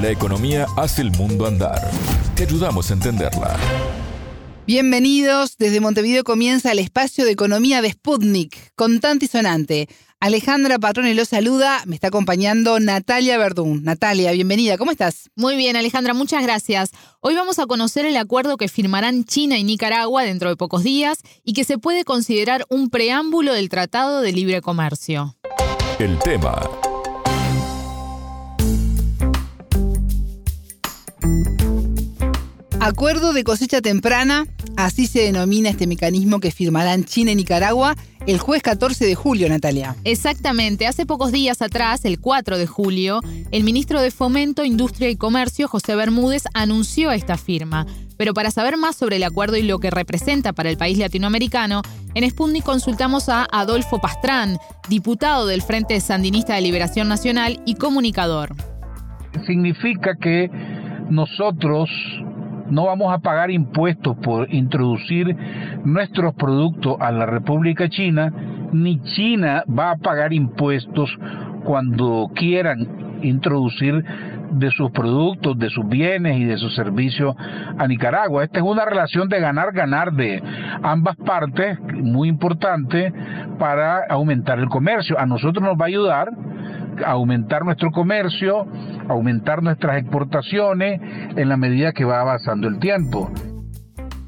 La economía hace el mundo andar. Te ayudamos a entenderla. Bienvenidos. Desde Montevideo comienza el espacio de economía de Sputnik, contante y sonante. Alejandra Patrone lo saluda, me está acompañando Natalia Verdún. Natalia, bienvenida, ¿cómo estás? Muy bien, Alejandra, muchas gracias. Hoy vamos a conocer el acuerdo que firmarán China y Nicaragua dentro de pocos días y que se puede considerar un preámbulo del Tratado de Libre Comercio. El tema. Acuerdo de cosecha temprana, así se denomina este mecanismo que firmarán China y Nicaragua el jueves 14 de julio, Natalia. Exactamente, hace pocos días atrás, el 4 de julio, el ministro de Fomento, Industria y Comercio, José Bermúdez, anunció esta firma. Pero para saber más sobre el acuerdo y lo que representa para el país latinoamericano, en Sputnik consultamos a Adolfo Pastrán, diputado del Frente Sandinista de Liberación Nacional y comunicador. Significa que nosotros no vamos a pagar impuestos por introducir nuestros productos a la República China, ni China va a pagar impuestos cuando quieran introducir de sus productos, de sus bienes y de sus servicios a Nicaragua. Esta es una relación de ganar-ganar de ambas partes, muy importante para aumentar el comercio. A nosotros nos va a ayudar aumentar nuestro comercio, aumentar nuestras exportaciones en la medida que va avanzando el tiempo.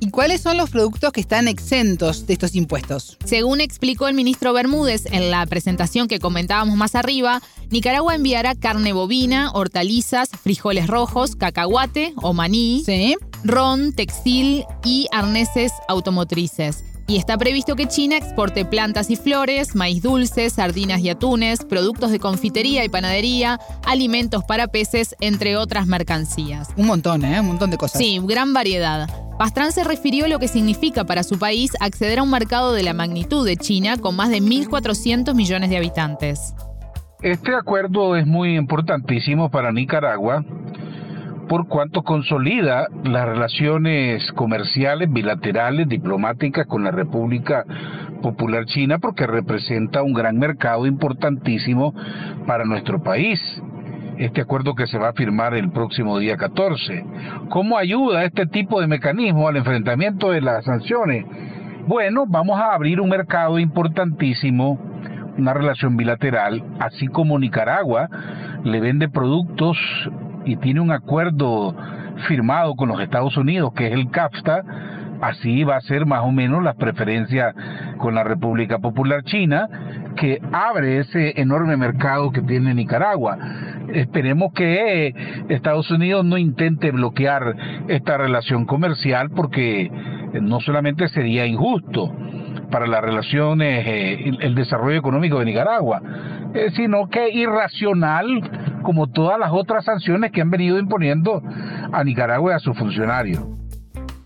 ¿Y cuáles son los productos que están exentos de estos impuestos? Según explicó el ministro Bermúdez en la presentación que comentábamos más arriba, Nicaragua enviará carne bovina, hortalizas, frijoles rojos, cacahuate o maní, ron, textil y arneses automotrices. Y está previsto que China exporte plantas y flores, maíz dulce, sardinas y atunes, productos de confitería y panadería, alimentos para peces, entre otras mercancías. Un montón, ¿eh? Un montón de cosas. Sí, gran variedad. Pastrán se refirió a lo que significa para su país acceder a un mercado de la magnitud de China con más de 1.400 millones de habitantes. Este acuerdo es muy importantísimo para Nicaragua por cuanto consolida las relaciones comerciales, bilaterales, diplomáticas con la República Popular China, porque representa un gran mercado importantísimo para nuestro país. Este acuerdo que se va a firmar el próximo día 14. ¿Cómo ayuda este tipo de mecanismo al enfrentamiento de las sanciones? Bueno, vamos a abrir un mercado importantísimo una relación bilateral, así como Nicaragua le vende productos y tiene un acuerdo firmado con los Estados Unidos, que es el CAFTA, así va a ser más o menos la preferencia con la República Popular China, que abre ese enorme mercado que tiene Nicaragua. Esperemos que Estados Unidos no intente bloquear esta relación comercial porque no solamente sería injusto para las relaciones, eh, el desarrollo económico de Nicaragua, eh, sino que irracional como todas las otras sanciones que han venido imponiendo a Nicaragua y a sus funcionarios.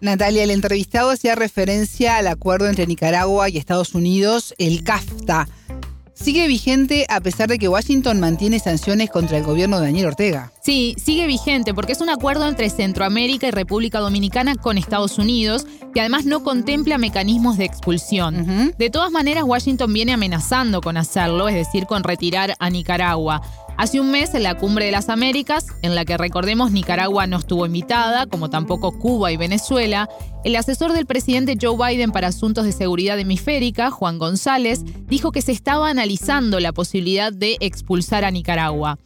Natalia, el entrevistado hacía referencia al acuerdo entre Nicaragua y Estados Unidos, el CAFTA. Sigue vigente a pesar de que Washington mantiene sanciones contra el gobierno de Daniel Ortega. Sí, sigue vigente porque es un acuerdo entre Centroamérica y República Dominicana con Estados Unidos que además no contempla mecanismos de expulsión. De todas maneras, Washington viene amenazando con hacerlo, es decir, con retirar a Nicaragua. Hace un mes, en la Cumbre de las Américas, en la que recordemos Nicaragua no estuvo invitada, como tampoco Cuba y Venezuela, el asesor del presidente Joe Biden para asuntos de seguridad hemisférica, Juan González, dijo que se estaba analizando la posibilidad de expulsar a Nicaragua.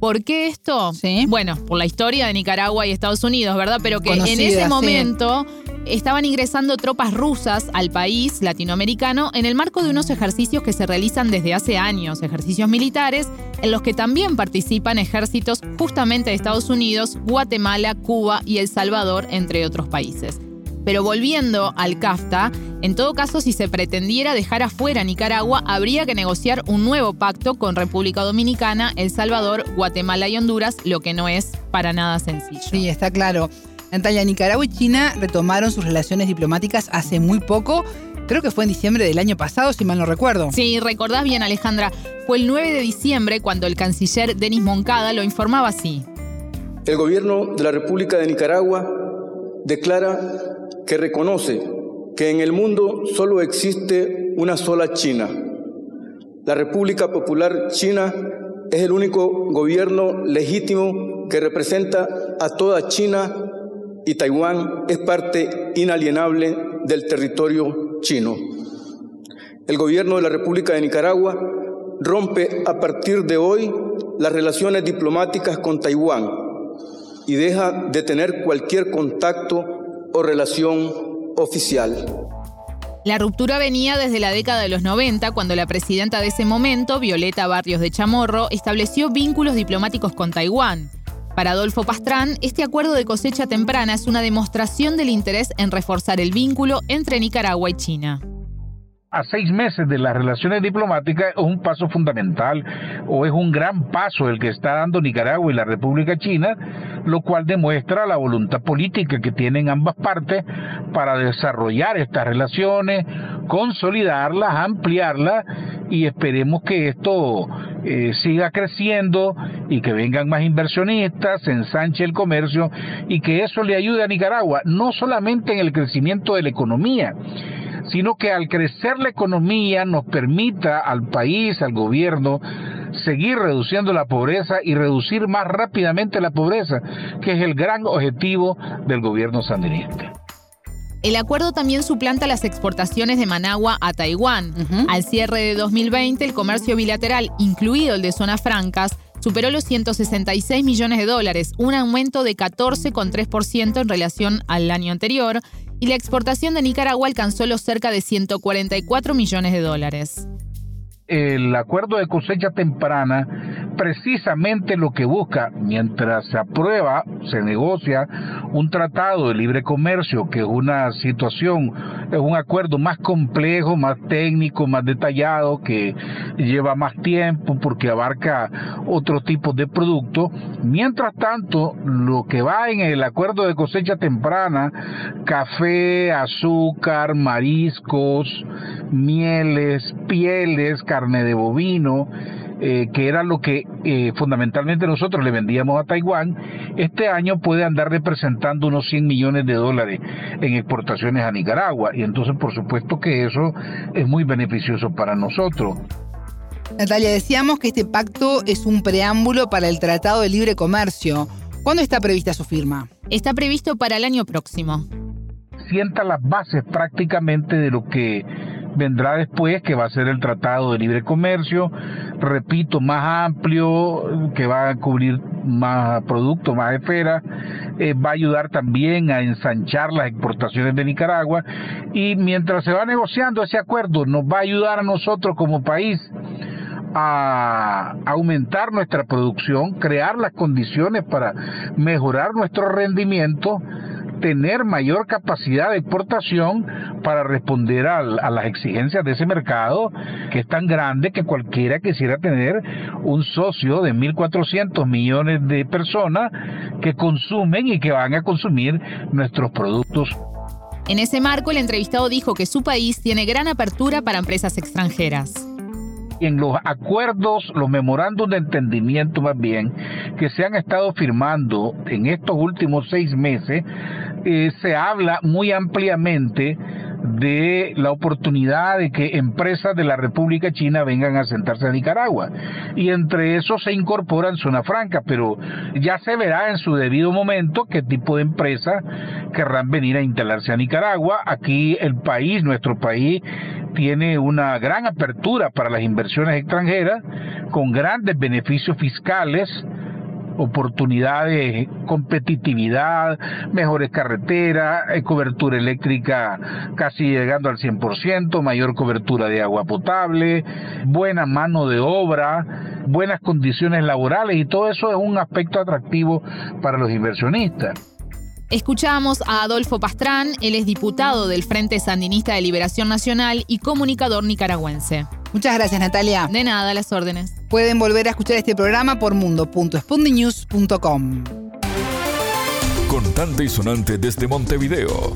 ¿Por qué esto? ¿Sí? Bueno, por la historia de Nicaragua y Estados Unidos, ¿verdad? Pero que en ese momento estaban ingresando tropas rusas al país latinoamericano en el marco de unos ejercicios que se realizan desde hace años, ejercicios militares, en los que también participan ejércitos justamente de Estados Unidos, Guatemala, Cuba y El Salvador, entre otros países. Pero volviendo al CAFTA, en todo caso, si se pretendiera dejar afuera Nicaragua, habría que negociar un nuevo pacto con República Dominicana, El Salvador, Guatemala y Honduras, lo que no es para nada sencillo. Sí, está claro. Natalia, Nicaragua y China retomaron sus relaciones diplomáticas hace muy poco. Creo que fue en diciembre del año pasado, si mal no recuerdo. Sí, recordás bien, Alejandra. Fue el 9 de diciembre cuando el canciller Denis Moncada lo informaba así. El gobierno de la República de Nicaragua declara que reconoce que en el mundo solo existe una sola China, la República Popular China es el único gobierno legítimo que representa a toda China y Taiwán es parte inalienable del territorio chino. El gobierno de la República de Nicaragua rompe a partir de hoy las relaciones diplomáticas con Taiwán y deja de tener cualquier contacto o relación oficial. La ruptura venía desde la década de los 90, cuando la presidenta de ese momento, Violeta Barrios de Chamorro, estableció vínculos diplomáticos con Taiwán. Para Adolfo Pastrán, este acuerdo de cosecha temprana es una demostración del interés en reforzar el vínculo entre Nicaragua y China a seis meses de las relaciones diplomáticas es un paso fundamental o es un gran paso el que está dando Nicaragua y la República China, lo cual demuestra la voluntad política que tienen ambas partes para desarrollar estas relaciones, consolidarlas, ampliarlas y esperemos que esto eh, siga creciendo y que vengan más inversionistas, se ensanche el comercio y que eso le ayude a Nicaragua, no solamente en el crecimiento de la economía, sino que al crecer la economía nos permita al país, al gobierno, seguir reduciendo la pobreza y reducir más rápidamente la pobreza, que es el gran objetivo del gobierno sandinista. El acuerdo también suplanta las exportaciones de Managua a Taiwán. Al cierre de 2020, el comercio bilateral, incluido el de zonas francas, superó los 166 millones de dólares, un aumento de 14,3% en relación al año anterior, y la exportación de Nicaragua alcanzó los cerca de 144 millones de dólares. El acuerdo de cosecha temprana precisamente lo que busca, mientras se aprueba, se negocia un tratado de libre comercio, que es una situación, es un acuerdo más complejo, más técnico, más detallado, que lleva más tiempo porque abarca otros tipos de productos. Mientras tanto, lo que va en el acuerdo de cosecha temprana, café, azúcar, mariscos, mieles, pieles, carne de bovino, eh, que era lo que eh, fundamentalmente nosotros le vendíamos a Taiwán, este año puede andar representando unos 100 millones de dólares en exportaciones a Nicaragua. Y entonces, por supuesto que eso es muy beneficioso para nosotros. Natalia, decíamos que este pacto es un preámbulo para el Tratado de Libre Comercio. ¿Cuándo está prevista su firma? Está previsto para el año próximo. Sienta las bases prácticamente de lo que vendrá después, que va a ser el Tratado de Libre Comercio, repito, más amplio, que va a cubrir más productos, más esferas, eh, va a ayudar también a ensanchar las exportaciones de Nicaragua y mientras se va negociando ese acuerdo nos va a ayudar a nosotros como país a aumentar nuestra producción, crear las condiciones para mejorar nuestro rendimiento tener mayor capacidad de exportación para responder a, las exigencias de ese mercado que es tan grande que cualquiera quisiera tener un socio de 1.400 millones de personas que consumen y que van a consumir nuestros productos. En ese marco, el entrevistado dijo que su país tiene gran apertura para empresas extranjeras en los acuerdos, los memorandos de entendimiento más bien, que se han estado firmando en estos últimos seis meses, eh, se habla muy ampliamente de la oportunidad de que empresas de la República China vengan a sentarse a Nicaragua. Y entre esos se incorporan Zona Franca, pero ya se verá en su debido momento qué tipo de empresas querrán venir a instalarse a Nicaragua. Aquí el país, nuestro país, tiene una gran apertura para las inversiones extranjeras, con grandes beneficios fiscales, oportunidades, competitividad, mejores carreteras, eh, cobertura eléctrica casi llegando al 100%, mayor cobertura de agua potable, buena mano de obra, buenas condiciones laborales y todo eso es un aspecto atractivo para los inversionistas. Escuchamos a Adolfo Pastrán, él es diputado del Frente Sandinista de Liberación Nacional y comunicador nicaragüense. Muchas gracias, Natalia. De nada, las órdenes. Pueden volver a escuchar este programa por mundo.spundinews.com. Contante y sonante desde Montevideo.